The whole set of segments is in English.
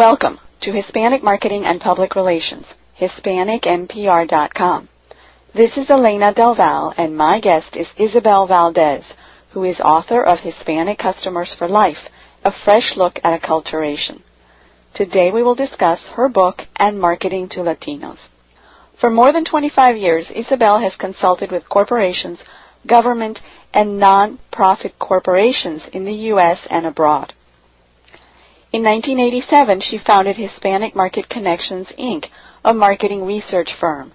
Welcome to Hispanic Marketing and Public Relations, HispanicMPR.com. This is Elena Del Val, and my guest is Isabel Valdez, who is author of Hispanic Customers for Life, a fresh look at acculturation. Today we will discuss her book and marketing to Latinos. For more than 25 years, Isabel has consulted with corporations, government, and non-profit corporations in the U.S. and abroad. In 1987, she founded Hispanic Market Connections, Inc., a marketing research firm.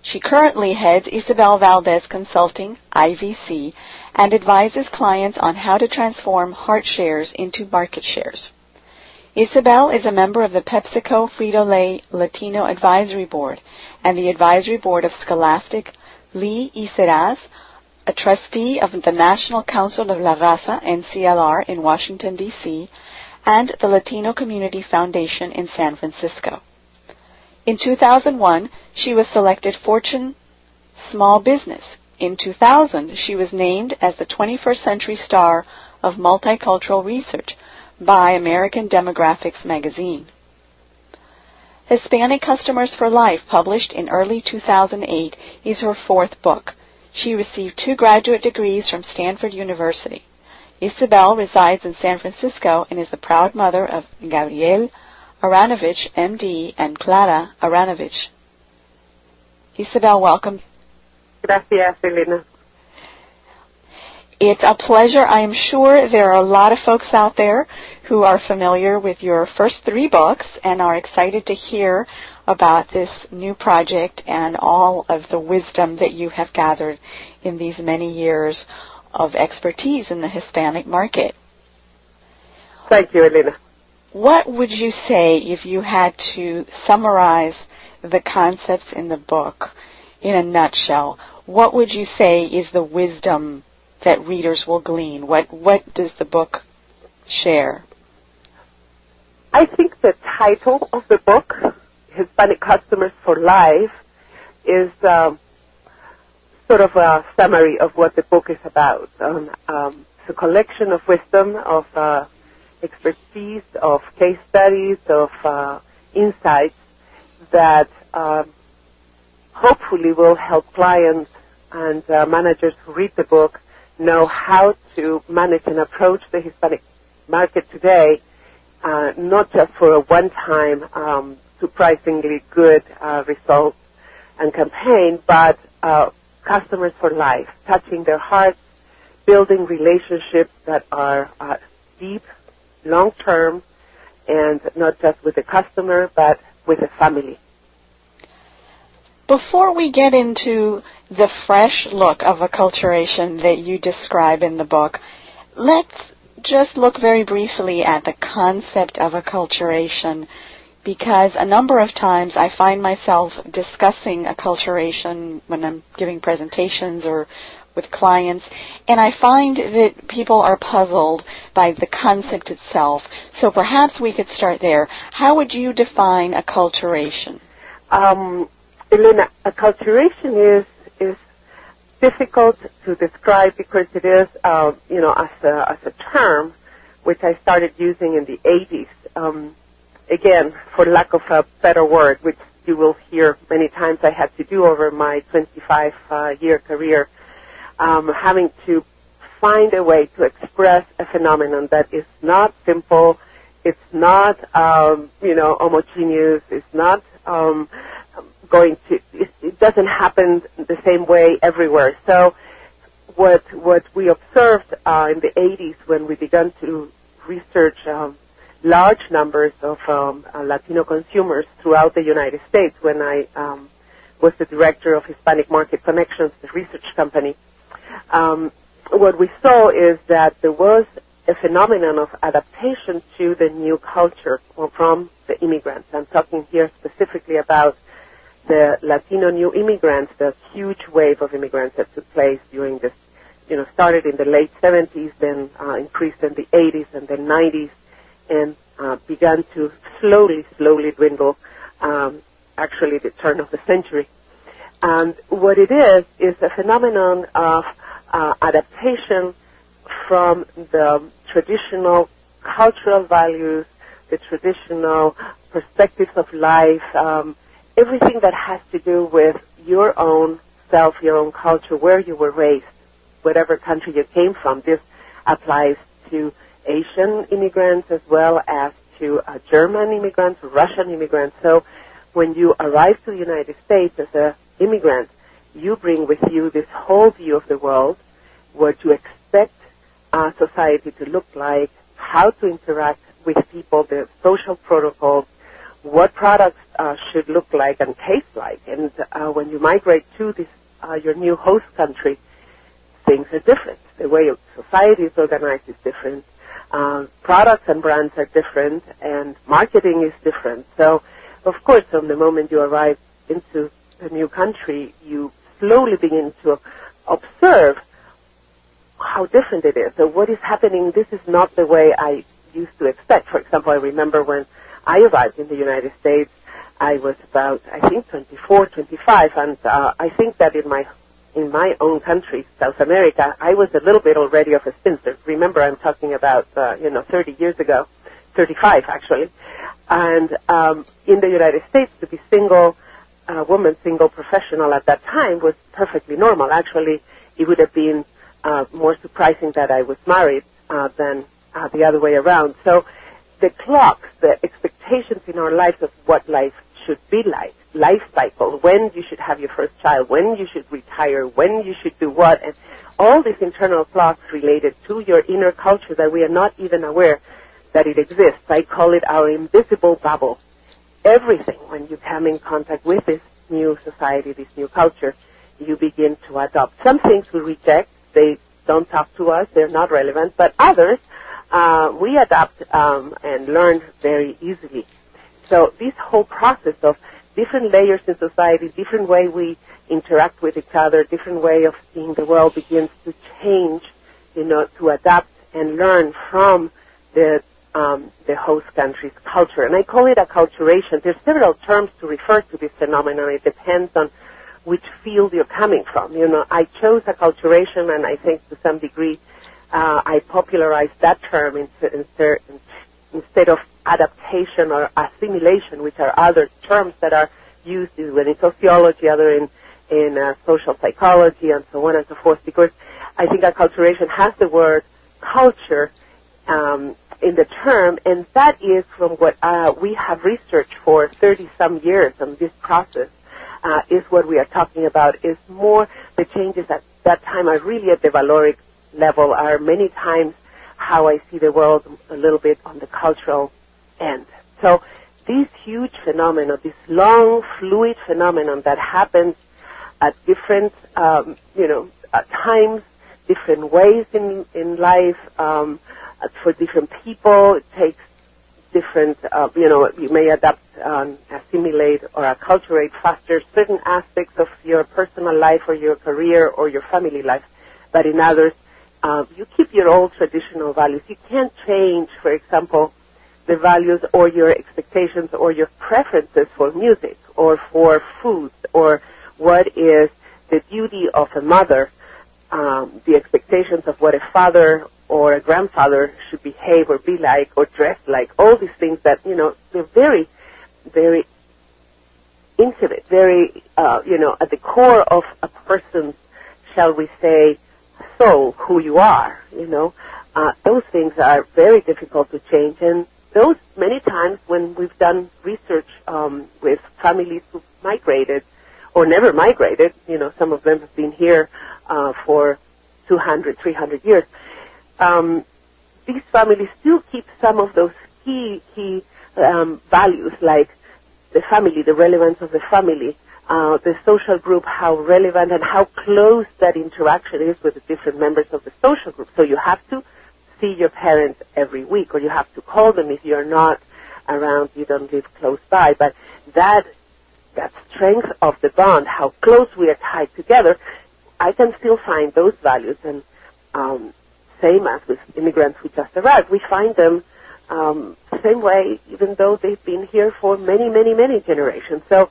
She currently heads Isabel Valdez Consulting, IVC, and advises clients on how to transform heart shares into market shares. Isabel is a member of the PepsiCo Frito-Lay Latino Advisory Board and the Advisory Board of Scholastic Lee y Serás, a trustee of the National Council of La Raza, NCLR, in Washington, D.C., and the Latino Community Foundation in San Francisco. In 2001, she was selected Fortune Small Business. In 2000, she was named as the 21st Century Star of Multicultural Research by American Demographics magazine. Hispanic Customers for Life, published in early 2008, is her fourth book. She received two graduate degrees from Stanford University. Isabel resides in San Francisco and is the proud mother of Gabriel Aranovich, MD, and Clara Aranovich. Isabel, welcome. Gracias, Elena. It's a pleasure. I am sure there are a lot of folks out there who are familiar with your first three books and are excited to hear about this new project and all of the wisdom that you have gathered in these many years of expertise in the Hispanic market. Thank you, Elena. What would you say if you had to summarize the concepts in the book in a nutshell? What would you say is the wisdom that readers will glean? What what does the book share? I think the title of the book, Hispanic Customers for Life, is um, sort of a summary of what the book is about. Um, um, it's a collection of wisdom, of uh, expertise, of case studies, of uh, insights that uh, hopefully will help clients and uh, managers who read the book know how to manage and approach the Hispanic market today, uh, not just for a one-time, um, surprisingly good uh, result and campaign, but uh, customers for life, touching their hearts, building relationships that are uh, deep, long-term, and not just with the customer, but with the family. Before we get into the fresh look of acculturation that you describe in the book, let's just look very briefly at the concept of acculturation because a number of times I find myself discussing acculturation when I'm giving presentations or with clients, and I find that people are puzzled by the concept itself. So perhaps we could start there. How would you define acculturation? Um, Elena, acculturation is is difficult to describe because it is, uh, you know, as a as a term which I started using in the 80s. Um, again, for lack of a better word, which you will hear many times I had to do over my 25 uh, year career, um, having to find a way to express a phenomenon that is not simple, it's not, um, you know, homogeneous, it's not um, going to, it, it doesn't happen the same way everywhere. So what, what we observed uh, in the 80s when we began to research um, large numbers of um, uh, Latino consumers throughout the United States when I um, was the director of Hispanic Market Connections, the research company. Um, what we saw is that there was a phenomenon of adaptation to the new culture from the immigrants. I'm talking here specifically about the Latino new immigrants, the huge wave of immigrants that took place during this, you know, started in the late 70s, then uh, increased in the 80s and then 90s, and uh, began to slowly, slowly dwindle, um, actually the turn of the century. And what it is, is a phenomenon of uh, adaptation from the traditional cultural values, the traditional perspectives of life, um, everything that has to do with your own self, your own culture, where you were raised, whatever country you came from. This applies to Asian immigrants as well as to uh, German immigrants, Russian immigrants. So when you arrive to the United States as an immigrant, you bring with you this whole view of the world, what you expect our society to look like, how to interact with people, the social protocols, what products uh, should look like and taste like. And uh, when you migrate to this, uh, your new host country, things are different. The way society is organized is different. Uh, products and brands are different, and marketing is different. So, of course, from the moment you arrive into a new country, you slowly begin to observe how different it is. So what is happening, this is not the way I used to expect. For example, I remember when I arrived in the United States, I was about, I think, 24, 25, and uh, I think that in my in my own country, South America, I was a little bit already of a spinster. Remember, I'm talking about, uh, you know, 30 years ago, 35 actually. And um, in the United States, to be single, uh, woman, single professional at that time was perfectly normal. Actually, it would have been uh, more surprising that I was married uh, than uh, the other way around. So the clocks, the expectations in our lives of what life should be like, life cycle, when you should have your first child, when you should retire, when you should do what, and all these internal clocks related to your inner culture that we are not even aware that it exists. I call it our invisible bubble. Everything, when you come in contact with this new society, this new culture, you begin to adopt. Some things we reject, they don't talk to us, they're not relevant, but others, uh, we adapt um, and learn very easily. So this whole process of different layers in society, different way we interact with each other, different way of seeing the world begins to change, you know, to adapt and learn from the um, the host country's culture. And I call it acculturation. There's several terms to refer to this phenomenon. It depends on which field you're coming from. You know, I chose acculturation, and I think to some degree uh, I popularized that term instead of adaptation or assimilation, which are other terms that are used in sociology, other in in uh, social psychology, and so on and so forth. Because I think acculturation has the word culture um, in the term, and that is from what uh, we have researched for 30 some years on this process. Uh, is what we are talking about. Is more the changes at that time are really at the valoric level. Are many times how I see the world a little bit on the cultural end. So this huge phenomenon, this long fluid phenomenon that happens at different, um, you know, times, different ways in in life. Um, uh, for different people. It takes different, uh, you know, you may adapt, um, assimilate, or acculturate faster certain aspects of your personal life or your career or your family life. But in others, uh, you keep your old traditional values. You can't change, for example, the values or your expectations or your preferences for music or for food or what is the duty of a mother, um, the expectations of what a father or a grandfather should behave or be like or dress like. All these things that, you know, they're very, very intimate, very, uh, you know, at the core of a person's, shall we say, soul, who you are, you know. Uh, those things are very difficult to change and those many times when we've done research um, with families who migrated or never migrated, you know, some of them have been here uh, for 200, 300 years, um, these families still keep some of those key key um, values like the family, the relevance of the family, uh, the social group, how relevant and how close that interaction is with the different members of the social group. So you have to see your parents every week, or you have to call them if you're not around, you don't live close by. But that that strength of the bond, how close we are tied together, I can still find those values and um, same as with immigrants who just arrived. We find them um, same way, even though they've been here for many, many, many generations. So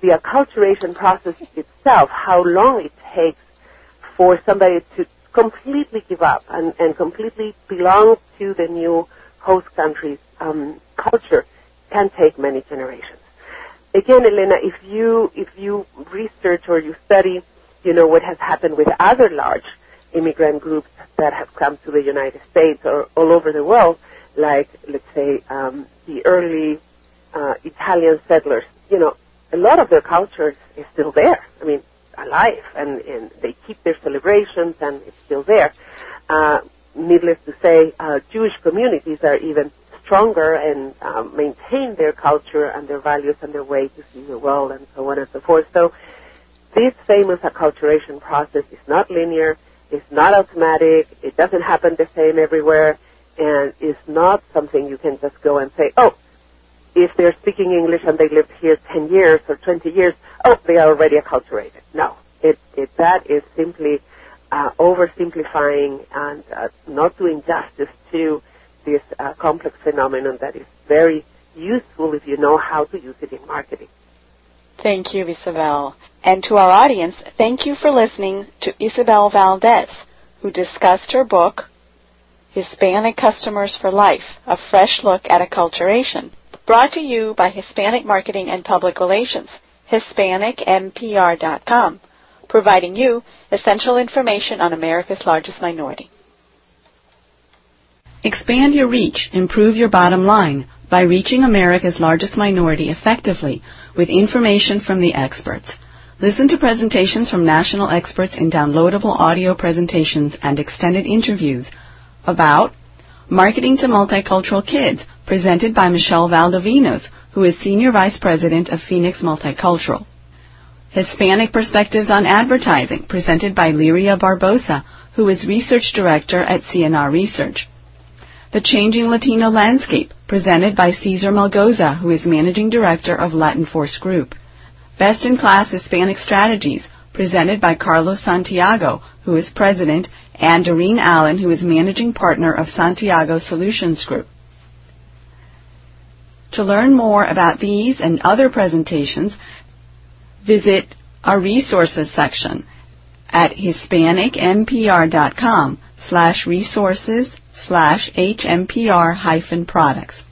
the acculturation process itself, how long it takes for somebody to completely give up and, and completely belong to the new host country's um, culture can take many generations. Again, Elena, if you if you research or you study, you know what has happened with other large immigrant groups that have come to the United States or all over the world, like let's say um, the early uh, Italian settlers. You know, a lot of their culture is still there. I mean, alive, and, and they keep their celebrations, and it's still there. Uh, needless to say, uh, Jewish communities are even stronger and um, maintain their culture and their values and their way to see the world and so on and so forth. So this famous acculturation process is not linear, it's not automatic, it doesn't happen the same everywhere, and it's not something you can just go and say, oh, if they're speaking English and they lived here 10 years or 20 years, oh, they are already acculturated. No. It, it, that is simply uh, oversimplifying and uh, not doing justice to this uh, complex phenomenon that is very useful if you know how to use it in marketing. Thank you, Isabel. And to our audience, thank you for listening to Isabel Valdez, who discussed her book, Hispanic Customers for Life, A Fresh Look at Acculturation, brought to you by Hispanic Marketing and Public Relations, HispanicMPR.com, providing you essential information on America's largest minority. Expand your reach, improve your bottom line by reaching America's largest minority effectively with information from the experts. Listen to presentations from national experts in downloadable audio presentations and extended interviews about Marketing to Multicultural Kids, presented by Michelle Valdovinos, who is Senior Vice President of Phoenix Multicultural. Hispanic Perspectives on Advertising, presented by Liria Barbosa, who is Research Director at CNR Research. The Changing Latino Landscape, presented by Cesar Melgoza, who is Managing Director of Latin Force Group. Best in Class Hispanic Strategies, presented by Carlos Santiago, who is President, and Doreen Allen, who is Managing Partner of Santiago Solutions Group. To learn more about these and other presentations, visit our resources section at hispanicmpr.com slash resources slash hmpr hyphen products.